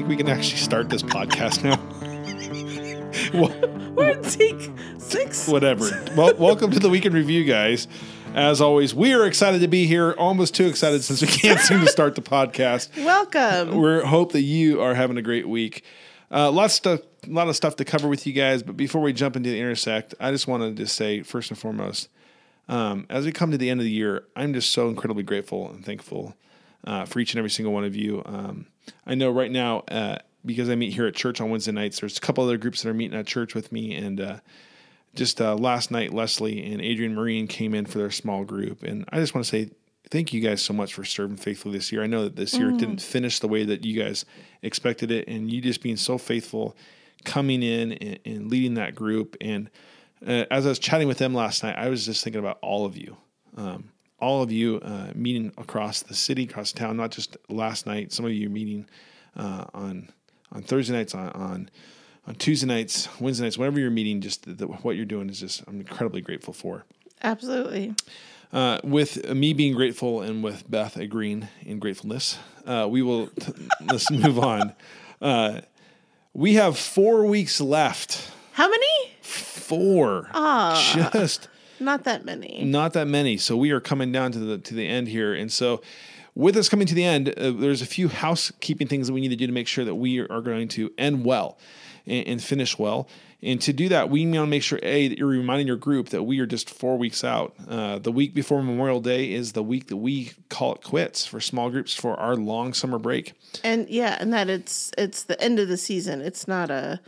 think we can actually start this podcast now? We're in take six. Whatever. Well, welcome to the Weekend Review, guys. As always, we are excited to be here. Almost too excited since we can't seem to start the podcast. Welcome. We hope that you are having a great week. Uh, lots of stuff, a lot of stuff to cover with you guys. But before we jump into the intersect, I just wanted to say first and foremost, um, as we come to the end of the year, I'm just so incredibly grateful and thankful uh, for each and every single one of you. Um, I know right now, uh, because I meet here at church on Wednesday nights, there's a couple other groups that are meeting at church with me. And uh, just uh, last night, Leslie and Adrian Marine came in for their small group. And I just want to say thank you guys so much for serving faithfully this year. I know that this year didn't finish the way that you guys expected it. And you just being so faithful, coming in and, and leading that group. And uh, as I was chatting with them last night, I was just thinking about all of you. Um, all of you uh, meeting across the city, across town, not just last night. Some of you meeting uh, on on Thursday nights, on, on on Tuesday nights, Wednesday nights, whenever you're meeting. Just the, the, what you're doing is just I'm incredibly grateful for. Absolutely. Uh, with me being grateful and with Beth agreeing in gratefulness, uh, we will t- let's move on. Uh, we have four weeks left. How many? Four. Ah. Just Not that many. not that many. So we are coming down to the to the end here, and so with us coming to the end, uh, there's a few housekeeping things that we need to do to make sure that we are going to end well and, and finish well. And to do that, we want to make sure a that you're reminding your group that we are just four weeks out. Uh, the week before Memorial Day is the week that we call it quits for small groups for our long summer break. And yeah, and that it's it's the end of the season. It's not a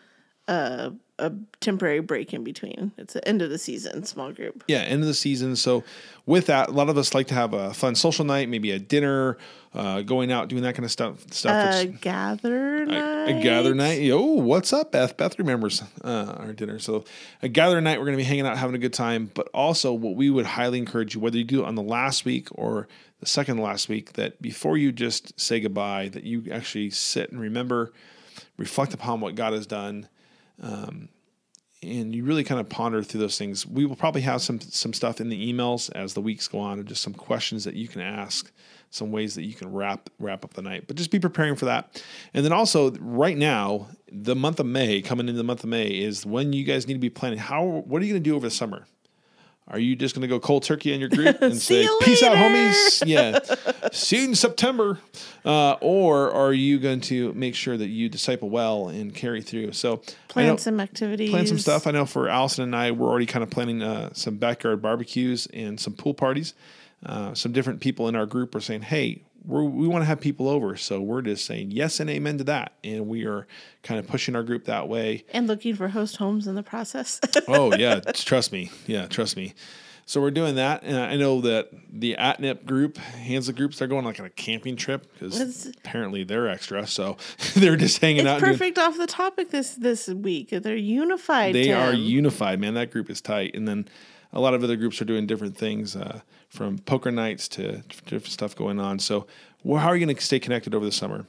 a a temporary break in between. It's the end of the season, small group. Yeah, end of the season. So with that, a lot of us like to have a fun social night, maybe a dinner, uh, going out, doing that kind of stuff. Stuff. A which- gather night. a gather night. Oh, what's up, Beth? Beth remembers uh, our dinner. So, a gather night, we're going to be hanging out, having a good time. But also, what we would highly encourage you, whether you do it on the last week or the second last week, that before you just say goodbye, that you actually sit and remember, reflect upon what God has done. Um, and you really kind of ponder through those things. We will probably have some some stuff in the emails as the weeks go on, just some questions that you can ask, some ways that you can wrap wrap up the night. But just be preparing for that. And then also, right now, the month of May, coming into the month of May, is when you guys need to be planning. How what are you going to do over the summer? Are you just going to go cold turkey on your group and say peace out, homies? Yeah, see you in September. Uh, or are you going to make sure that you disciple well and carry through? So Plan know- some activities. plan some stuff. I know for Allison and I, we're already kind of planning uh, some backyard barbecues and some pool parties. Uh, some different people in our group are saying, "Hey, we're, we want to have people over," so we're just saying yes and amen to that, and we are kind of pushing our group that way. And looking for host homes in the process. Oh yeah, trust me, yeah, trust me. So we're doing that, and I know that the ATNIP group, Hansel groups, they're going like on a camping trip because apparently they're extra, so they're just hanging out. it's doing- perfect off the topic this this week. They're unified. they are unified, man. That group is tight. And then a lot of other groups are doing different things, uh, from poker nights to different stuff going on. So, well, how are you going to stay connected over the summer?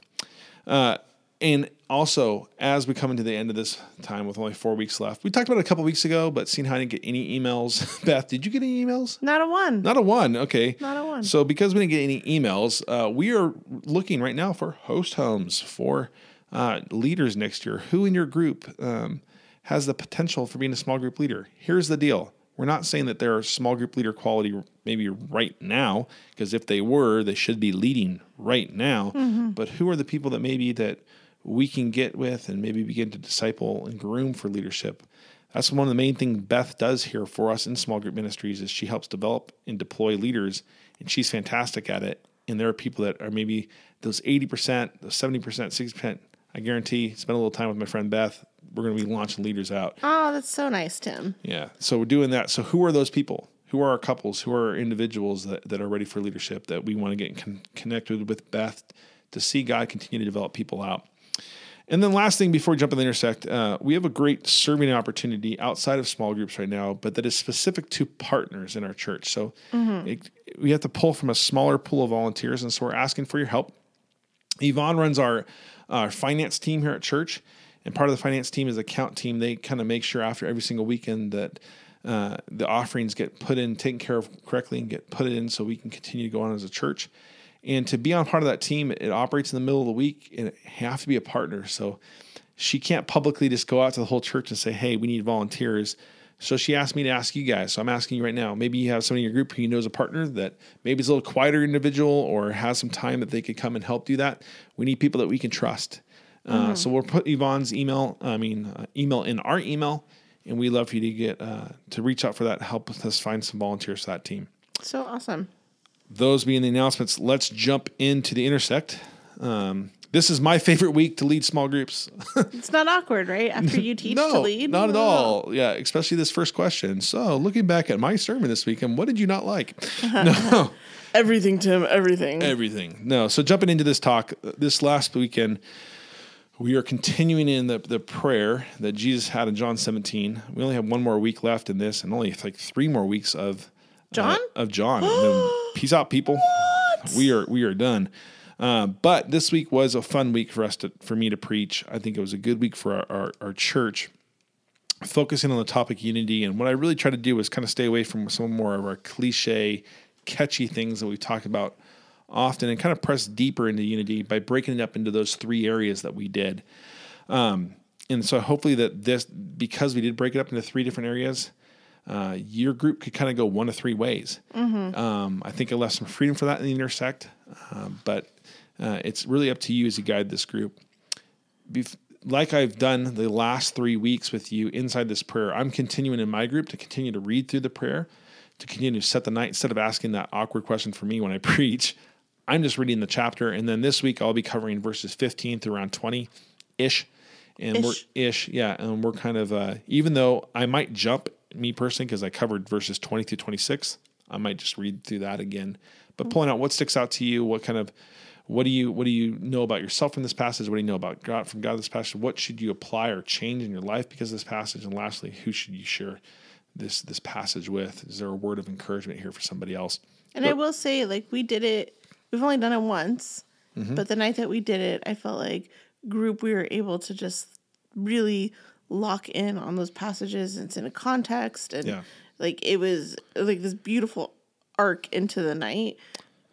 Uh, and also, as we come into the end of this time with only four weeks left, we talked about it a couple weeks ago, but seeing how I didn't get any emails. Beth, did you get any emails? Not a one. Not a one. Okay. Not a one. So because we didn't get any emails, uh, we are looking right now for host homes for uh, leaders next year. Who in your group um, has the potential for being a small group leader? Here's the deal. We're not saying that they're small group leader quality maybe right now, because if they were, they should be leading right now. Mm-hmm. But who are the people that maybe that we can get with and maybe begin to disciple and groom for leadership? That's one of the main things Beth does here for us in small group ministries is she helps develop and deploy leaders, and she's fantastic at it. And there are people that are maybe those 80%, those 70%, 60%. I guarantee, spend a little time with my friend Beth. We're going to be launching leaders out. Oh, that's so nice, Tim. Yeah. So we're doing that. So who are those people? Who are our couples? Who are our individuals that, that are ready for leadership that we want to get con- connected with Beth to see God continue to develop people out? And then last thing before we jump in the intersect, uh, we have a great serving opportunity outside of small groups right now, but that is specific to partners in our church. So it, we have to pull from a smaller pool of volunteers, and so we're asking for your help. Yvonne runs our, our finance team here at church, and part of the finance team is account team. They kind of make sure after every single weekend that uh, the offerings get put in, taken care of correctly, and get put in so we can continue to go on as a church. And to be on part of that team, it operates in the middle of the week and have to be a partner. So she can't publicly just go out to the whole church and say, hey, we need volunteers. So she asked me to ask you guys. So I'm asking you right now. Maybe you have somebody in your group who you know is a partner that maybe is a little quieter individual or has some time that they could come and help do that. We need people that we can trust. Uh, so we'll put Yvonne's email, I mean, uh, email in our email, and we'd love for you to get uh, to reach out for that. Help us find some volunteers for that team. So awesome. Those being the announcements, let's jump into the intersect. Um, this is my favorite week to lead small groups. It's not awkward, right? After you teach no, to lead. not at all. Yeah, especially this first question. So, looking back at my sermon this weekend, what did you not like? no, Everything, Tim. Everything. everything. No. So, jumping into this talk, this last weekend, we are continuing in the, the prayer that Jesus had in John 17. We only have one more week left in this, and only like three more weeks of John? uh, of John. And then peace out, people. We are we are done. Uh, but this week was a fun week for us to for me to preach. I think it was a good week for our, our, our church, focusing on the topic unity. And what I really try to do is kind of stay away from some more of our cliche, catchy things that we've talked about often, and kind of press deeper into unity by breaking it up into those three areas that we did. Um, and so hopefully that this because we did break it up into three different areas uh, your group could kind of go one of three ways. Um, i think it left some freedom for that in the intersect um, but uh, it's really up to you as you guide this group. Bef- like i've done the last three weeks with you inside this prayer i'm continuing in my group to continue to read through the prayer to continue to set the night instead of asking that awkward question for me when i preach i'm just reading the chapter and then this week i'll be covering verses 15 through around 20 ish and Ish. we're ish. yeah and we're kind of uh, even though i might jump me personally because i covered verses 20 through 26 i might just read through that again. But pulling out what sticks out to you what kind of what do you what do you know about yourself from this passage? What do you know about god from god this passage? What should you apply or change in your life because of this passage? And lastly who should you share this this passage with? Is there a word of encouragement here for somebody else? And I will say, like, we did it, we've only done it once, Mm-hmm. but the night that we did it, I felt like group, we were able to just really lock in on those passages. and It's in a context. And Yeah. like, it was like this beautiful arc into the night,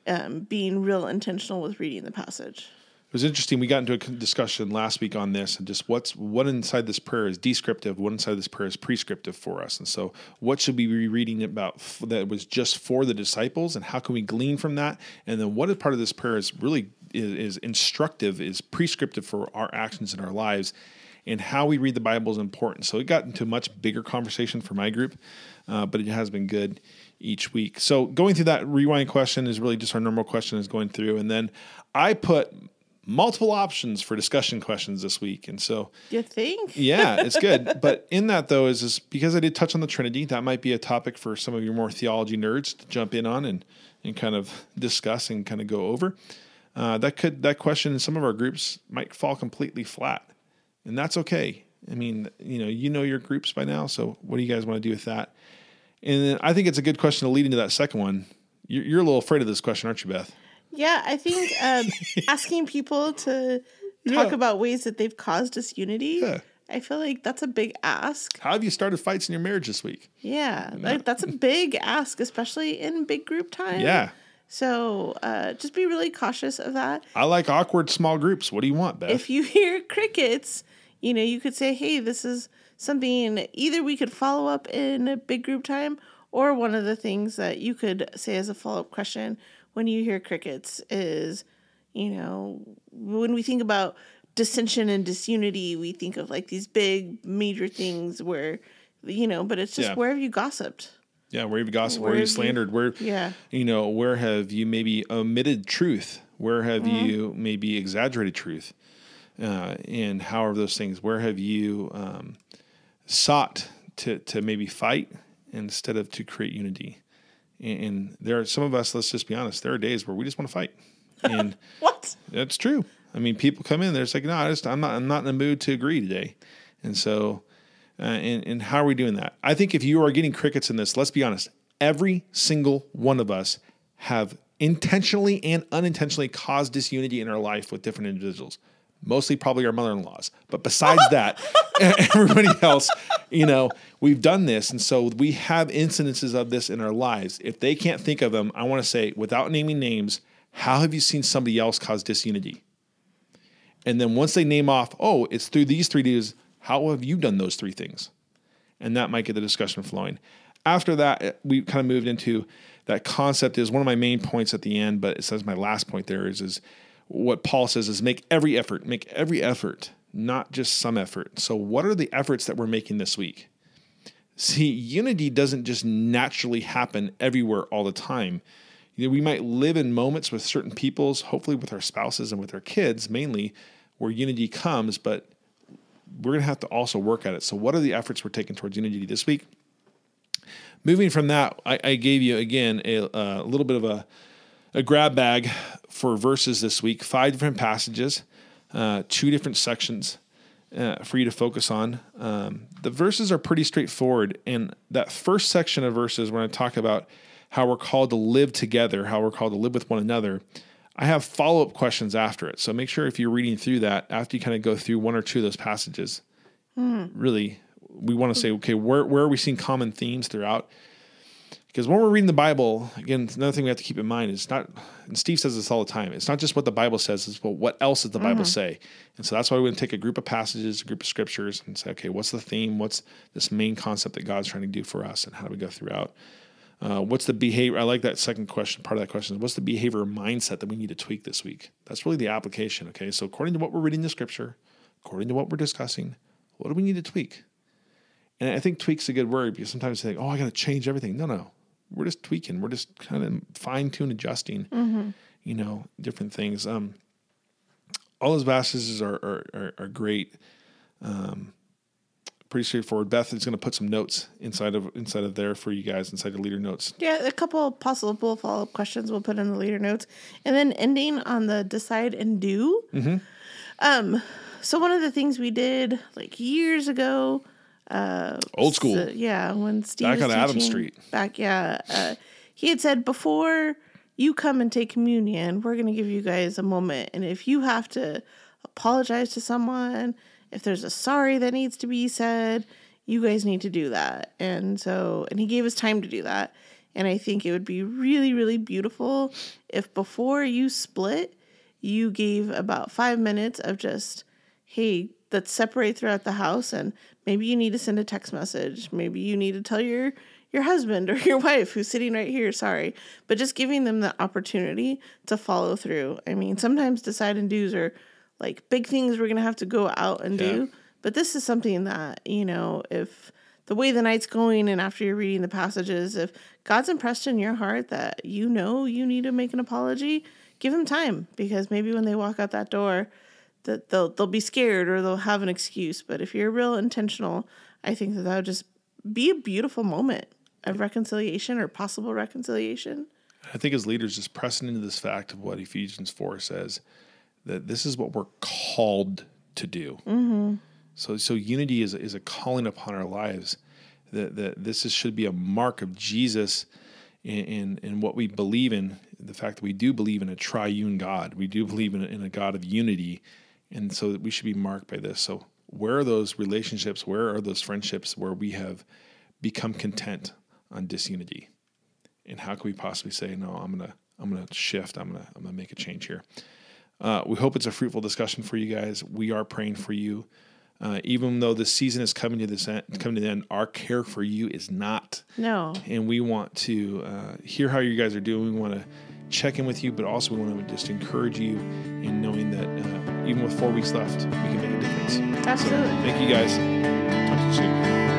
um, being real intentional with reading the passage. It was interesting. We got into a discussion last week on this and just what's what inside this prayer is descriptive, what inside this prayer is prescriptive for us. And so, what should we be reading about f- that was just for the disciples, and how can we glean from that? And then, what part of this prayer is really is, is instructive, is prescriptive for our actions in our lives, and how we read the Bible is important. So, it got into a much bigger conversation for my group, uh, but it has been good each week. So, going through that rewind question is really just our normal question is going through, and then I put multiple options for discussion questions this week. And so, You think? yeah, it's good. but in that though, is, is because I did touch on the Trinity, that might be a topic for some of your more theology nerds to jump in on and, and kind of discuss and kind of go over. Uh, that could, that question in some of our groups might fall completely flat and that's okay. I mean, you know, you know your groups by now. So what do you guys want to do with that? And then I think it's a good question to lead into that second one. You're, you're a little afraid of this question, aren't you, Beth? Yeah, I think um, asking people to talk Yeah. about ways that they've caused disunity, Yeah. I feel like that's a big ask. How have you started fights in your marriage this week? Yeah, like that's a big ask, especially in big group time. Yeah. So uh, just be really cautious of that. I like awkward small groups. What do you want, Beth? If you hear crickets, you know, you could say, hey, this is something either we could follow up in a big group time, or one of the things that you could say as a follow up question when you hear crickets is, you know, when we think about dissension and disunity, we think of like these big major things where, you know, but it's just Yeah. where have you gossiped? yeah, where have you gossiped? Where, Where have you have you- slandered? Where, Yeah. you know, where have you maybe omitted truth? Where have Mm-hmm. you maybe exaggerated truth? Uh, and how are those things? Where have you um, sought to to maybe fight instead of to create unity? And, and there are some of us. Let's just be honest. There are days where we just want to fight, and What? That's true. I mean, people come in, they're just like, no, I just, I'm not, I'm not in the mood to agree today. And so, uh, and, and how are we doing that? I think if you are getting crickets in this, let's be honest, every single one of us have intentionally and unintentionally caused disunity in our life with different individuals. Mostly probably our mother-in-laws. But besides that, everybody else, you know, we've done this. And so we have incidences of this in our lives. If they can't think of them, I want to say, without naming names, How have you seen somebody else cause disunity? And then once they name off, oh, it's through these three Ds, how have you done those three things? And that might get the discussion flowing. After that, eh, we kind of moved into that concept is one of my main points at the end, but it says my last point there is is what Paul says is make every effort, make every effort, not just some effort. So what are the efforts that we're making this week? See, unity doesn't just naturally happen everywhere all the time. You know, we might live in moments with certain peoples, hopefully with our spouses and with our kids mainly, where unity comes, but we're going to have to also work at it. So, what are the efforts we're taking towards unity this week? Moving from that, I, I gave you again a, a, little bit of a, a grab bag for verses this week, five different passages, uh, two different sections uh, for you to focus on. Um, the verses are pretty straightforward. And that first section of verses, when I talk about how we're called to live together, how we're called to live with one another, I have follow up questions after it. So make sure if you're reading through that, after you kind of go through one or two of those passages, mm. really, we want to say, okay, where, where are we seeing common themes throughout? Because when we're reading the Bible, again, another thing we have to keep in mind is not, and Steve says this all the time, it's not just what the Bible says, it's but what else does the mm-hmm. Bible say? And so that's why we're going to take a group of passages, a group of scriptures, and say, okay, what's the theme? What's this main concept that God's trying to do for us? And how do we go throughout? Uh, what's the behavior? I like that second question. Part of that question is what's the behavior mindset that we need to tweak this week? That's really the application. Okay. So, according to what we're reading the scripture, according to what we're discussing, what do we need to tweak? And I think tweak's a good word because sometimes they think, oh, I got to change everything. No, no we're just tweaking. We're just kind of fine tune adjusting, mm-hmm. you know, different things. Um, all those passages are, are, are, are great. Um, pretty straightforward. Beth is going to put some notes inside of inside of there for you guys inside the leader notes. Yeah, a couple possible follow up questions we'll put in the leader notes, and then ending on the decide and do. Mm-hmm. Um, so one of the things we did like years ago uh, Old school. So, yeah, when Steve back on Adam Street. Back, yeah. Uh, he had said before you come and take communion, we're going to give you guys a moment, and if you have to apologize to someone, if there's a sorry that needs to be said, you guys need to do that. And so, and he gave us time to do that. And I think it would be really, really beautiful if before you split, you gave about five minutes of just, hey, let's separate throughout the house and maybe you need to send a text message. Maybe you need to tell your your husband or your wife who's sitting right here sorry. But just giving them the opportunity to follow through. I mean sometimes decide and do's are like big things we're gonna have to go out and yeah. do but this is something that you know if the way the night's going and after you're reading the passages if god's impressed in your heart that you know you need to make an apology give them time. Because maybe when they walk out that door that they'll they'll be scared or they'll have an excuse. But if you're real intentional, I think that that would just be a beautiful moment of reconciliation or possible reconciliation. I think as leaders, just pressing into this fact of what Ephesians four says that this is what we're called to do. Mm-hmm. So so unity is is a calling upon our lives. That that this is, should be a mark of Jesus in, in, in what we believe in. The fact that we do believe in a triune God, we do believe in a, in a God of unity and so we should be marked by this. So, where are those relationships? Where are those friendships where we have become content on disunity? And how can we possibly say, no, I'm gonna, I'm gonna shift. I'm gonna, I'm gonna make a change here. Uh, we hope it's a fruitful discussion for you guys. We are praying for you. Uh, even though the season is coming to this end, coming to the end, our care for you is not. No. And we want to uh, hear how you guys are doing. We want to check in with you, but also we want to just encourage you in knowing that uh, even with four weeks left, we can make a difference. Absolutely. So, thank you guys. Talk to you soon.